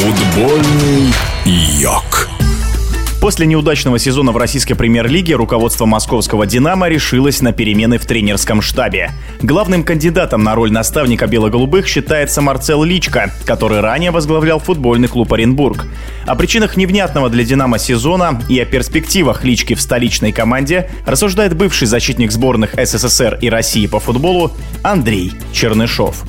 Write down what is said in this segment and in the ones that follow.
Футбольный йог. После неудачного сезона в российской премьер-лиге руководство московского «Динамо» решилось на перемены в тренерском штабе. Главным кандидатом на роль наставника бело-голубых считается Марцел Личко, который ранее возглавлял футбольный клуб «Оренбург». О причинах невнятного для «Динамо» сезона и о перспективах Лички в столичной команде рассуждает бывший защитник сборных СССР и России по футболу Андрей Чернышов.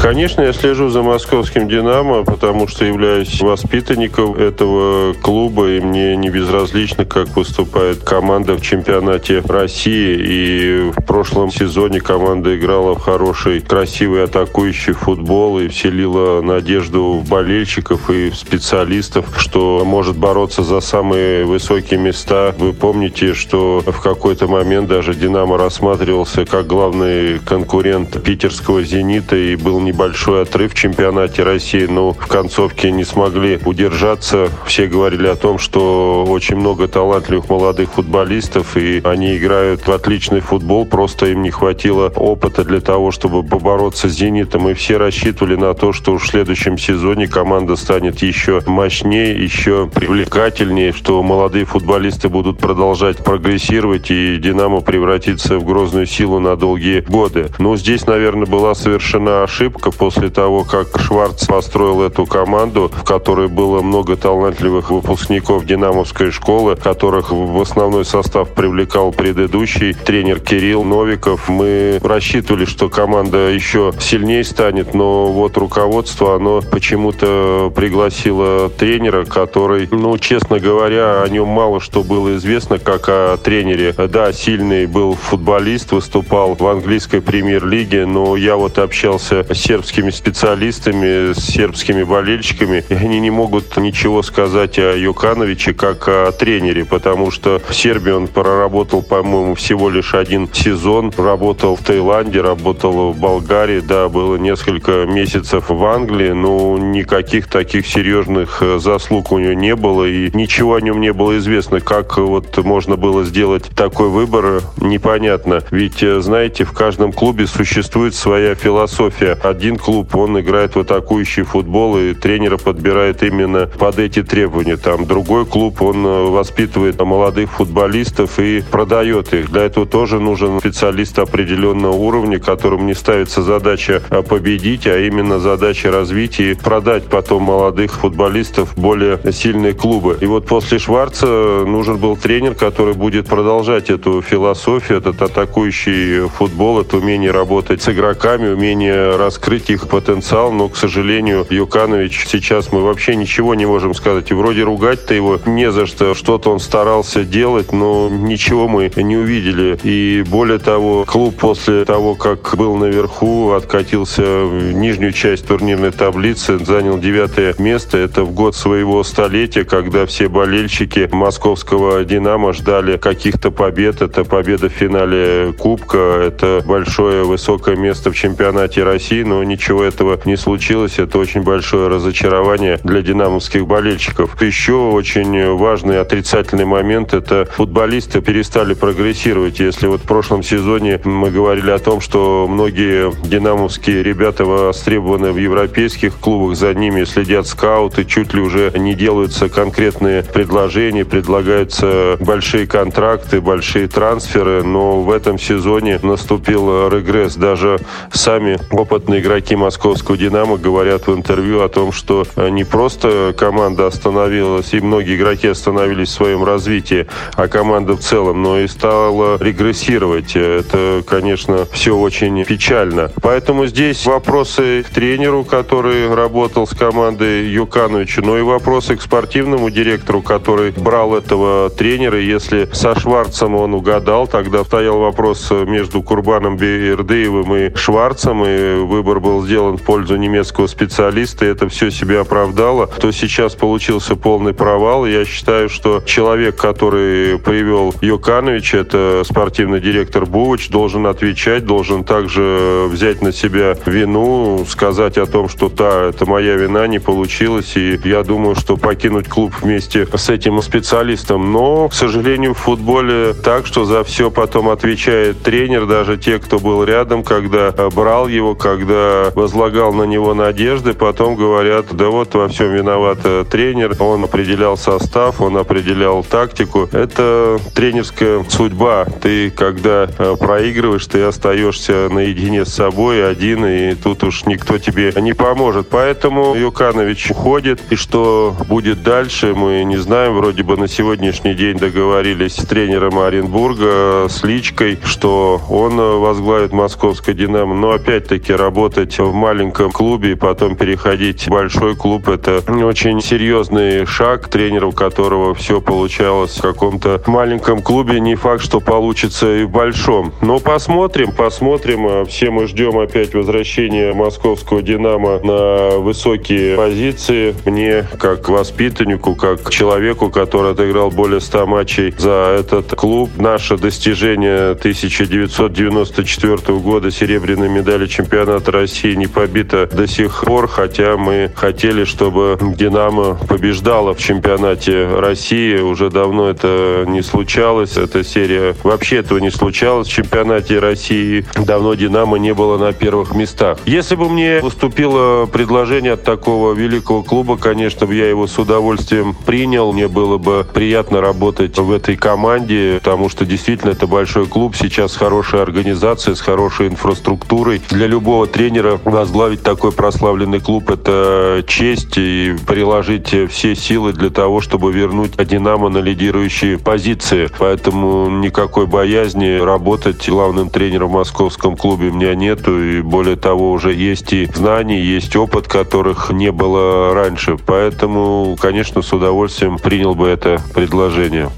Конечно, я слежу за московским «Динамо», потому что являюсь воспитанником этого клуба, и мне не безразлично, как выступает команда в чемпионате России. И в прошлом сезоне команда играла в хороший, красивый атакующий футбол и вселила надежду в болельщиков и в специалистов, что может бороться за самые высокие места. Вы помните, что в какой-то момент даже «Динамо» рассматривался как главный конкурент питерского «Зенита» и был небольшой отрыв в чемпионате России, но в концовке не смогли удержаться. Все говорили о том, что очень много талантливых молодых футболистов, и они играют в отличный футбол, просто им не хватило опыта для того, чтобы побороться с «Зенитом», и все рассчитывали на то, что в следующем сезоне команда станет еще мощнее, еще привлекательнее, что молодые футболисты будут продолжать прогрессировать, и «Динамо» превратится в грозную силу на долгие годы. Но здесь, наверное, была совершена ошибка, ошибка после того, как Шварц построил эту команду, в которой было много талантливых выпускников Динамовской школы, которых в основной состав привлекал предыдущий тренер Кирилл Новиков. Мы рассчитывали, что команда еще сильнее станет, но вот руководство, оно почему-то пригласило тренера, который, ну, честно говоря, о нем мало что было известно, как о тренере. Да, сильный был футболист, выступал в английской премьер-лиге, но я вот общался с сербскими специалистами, с сербскими болельщиками, и они не могут ничего сказать о Юкановиче как о тренере, потому что в Сербии он проработал, по-моему, всего лишь один сезон, работал в Таиланде, работал в Болгарии, да, было несколько месяцев в Англии, но никаких таких серьезных э, заслуг у него не было, и ничего о нем не было известно. Как вот можно было сделать такой выбор, непонятно. Ведь, э, знаете, в каждом клубе существует своя философия один клуб, он играет в атакующий футбол, и тренера подбирает именно под эти требования. Там другой клуб, он э, воспитывает молодых футболистов и продает их. Для этого тоже нужен специалист определенного уровня, которому не ставится задача э, победить, а именно задача развить и продать потом молодых футболистов более сильные клубы. И вот после Шварца нужен был тренер, который будет продолжать эту философию, этот атакующий футбол, это умение работать с игроками, умение раскрыть раскрыть их потенциал, но, к сожалению, Юканович сейчас мы вообще ничего не можем сказать. И вроде ругать-то его не за что. Что-то он старался делать, но ничего мы не увидели. И более того, клуб после того, как был наверху, откатился в нижнюю часть турнирной таблицы, занял девятое место. Это в год своего столетия, когда все болельщики московского «Динамо» ждали каких-то побед. Это победа в финале Кубка, это большое высокое место в чемпионате России, но ничего этого не случилось. Это очень большое разочарование для динамовских болельщиков. Еще очень важный отрицательный момент – это футболисты перестали прогрессировать. Если вот в прошлом сезоне мы говорили о том, что многие динамовские ребята востребованы в европейских клубах, за ними следят скауты, чуть ли уже не делаются конкретные предложения, предлагаются большие контракты, большие трансферы, но в этом сезоне наступил регресс. Даже сами опытные игроки московского «Динамо» говорят в интервью о том, что не просто команда остановилась, и многие игроки остановились в своем развитии, а команда в целом, но и стала регрессировать. Это, конечно, все очень печально. Поэтому здесь вопросы к тренеру, который работал с командой Юкановича, но и вопросы к спортивному директору, который брал этого тренера. Если со Шварцем он угадал, тогда стоял вопрос между Курбаном Бердыевым и Шварцем, и выбор выбор был сделан в пользу немецкого специалиста, и это все себя оправдало, то сейчас получился полный провал. Я считаю, что человек, который привел Юканович, это спортивный директор Бович должен отвечать, должен также взять на себя вину, сказать о том, что да, это моя вина, не получилось, и я думаю, что покинуть клуб вместе с этим специалистом. Но, к сожалению, в футболе так, что за все потом отвечает тренер, даже те, кто был рядом, когда брал его, когда возлагал на него надежды, потом говорят, да вот во всем виноват э, тренер, он определял состав, он определял тактику. Это тренерская судьба. Ты, когда э, проигрываешь, ты остаешься наедине с собой один, и тут уж никто тебе не поможет. Поэтому Юканович уходит, и что будет дальше, мы не знаем. Вроде бы на сегодняшний день договорились с тренером Оренбурга, с Личкой, что он возглавит московское «Динамо». Но опять-таки работать в маленьком клубе и потом переходить в большой клуб – это очень серьезный шаг тренеру, которого все получалось в каком-то маленьком клубе. Не факт, что получится и в большом. Но посмотрим, посмотрим. Все мы ждем опять возвращения московского «Динамо» на высокие позиции. Мне, как воспитаннику, как человеку, который отыграл более 100 матчей за этот клуб, наше достижение 1994 года серебряной медали чемпионата России не побито до сих пор, хотя мы хотели, чтобы «Динамо» побеждала в чемпионате России. Уже давно это не случалось. Эта серия вообще этого не случалось в чемпионате России. Давно «Динамо» не было на первых местах. Если бы мне поступило предложение от такого великого клуба, конечно, я его с удовольствием принял. Мне было бы приятно работать в этой команде, потому что действительно это большой клуб. Сейчас хорошая организация с хорошей инфраструктурой. Для любого тренера возглавить такой прославленный клуб – это честь и приложить все силы для того, чтобы вернуть «Динамо» на лидирующие позиции. Поэтому никакой боязни работать главным тренером в московском клубе у меня нету. И более того, уже есть и знания, есть опыт, которых не было раньше. Поэтому, конечно, с удовольствием принял бы это предложение.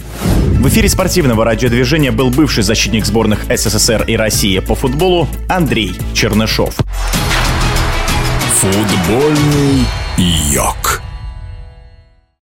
В эфире спортивного радиодвижения был бывший защитник сборных СССР и России по футболу Андрей Чернышов. Футбольный йог.